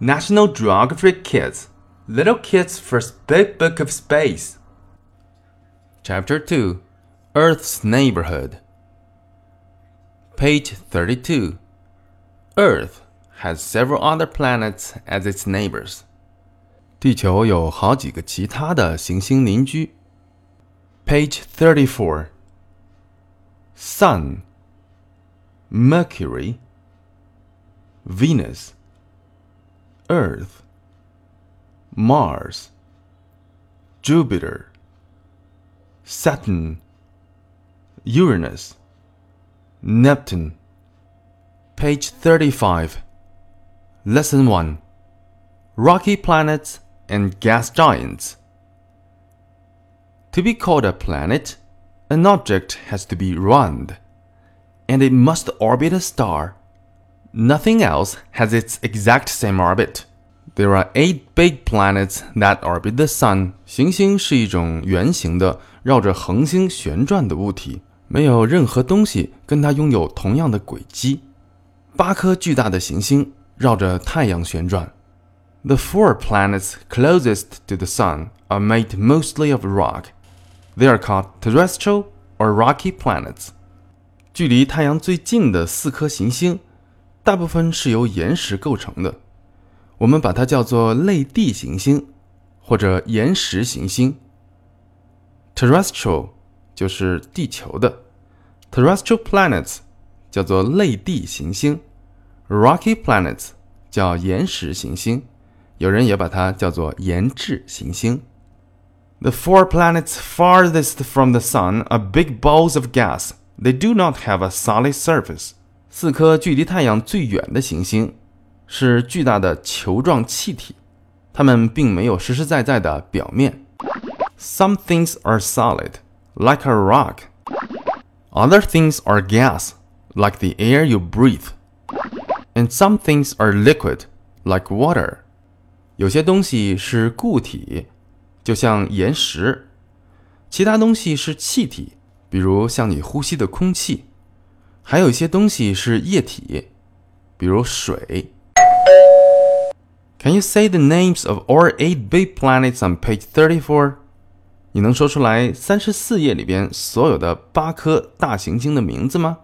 National Geography Kids Little Kids First Big Book of Space. Chapter 2 Earth's Neighborhood. Page 32. Earth has several other planets as its neighbors. 地球有好几个其他的行星邻居。Page 34. Sun, Mercury, Venus, Earth, Mars, Jupiter, Saturn, Uranus, Neptune. Page 35. Lesson 1 Rocky Planets and Gas Giants. To be called a planet, an object has to be round, and it must orbit a star. Nothing else has its exact same orbit. There are eight big planets that orbit the sun. 行星是一种圆形的绕着恒星旋转的物体，没有任何东西跟它拥有同样的轨迹。八颗巨大的行星绕着太阳旋转。The four planets closest to the sun are made mostly of rock. They are called terrestrial or rocky planets. 距离太阳最近的四颗行星，大部分是由岩石构成的。我们把它叫做类地行星或者岩石行星。Terrestrial 就是地球的，terrestrial planets 叫做类地行星，rocky planets 叫岩石行星，有人也把它叫做岩质行星。The four planets farthest from the sun are big balls of gas. They do not have a solid surface. 四颗距离太阳最远的行星是巨大的球状气体，它们并没有实实在在的表面。Some things are solid, like a rock. Other things are gas, like the air you breathe. And some things are liquid, like water. 有些东西是固体，就像岩石；其他东西是气体，比如像你呼吸的空气；还有一些东西是液体，比如水。Can you say the names of all eight big planets on page thirty-four? 你能说出来三十四页里边所有的八颗大行星的名字吗？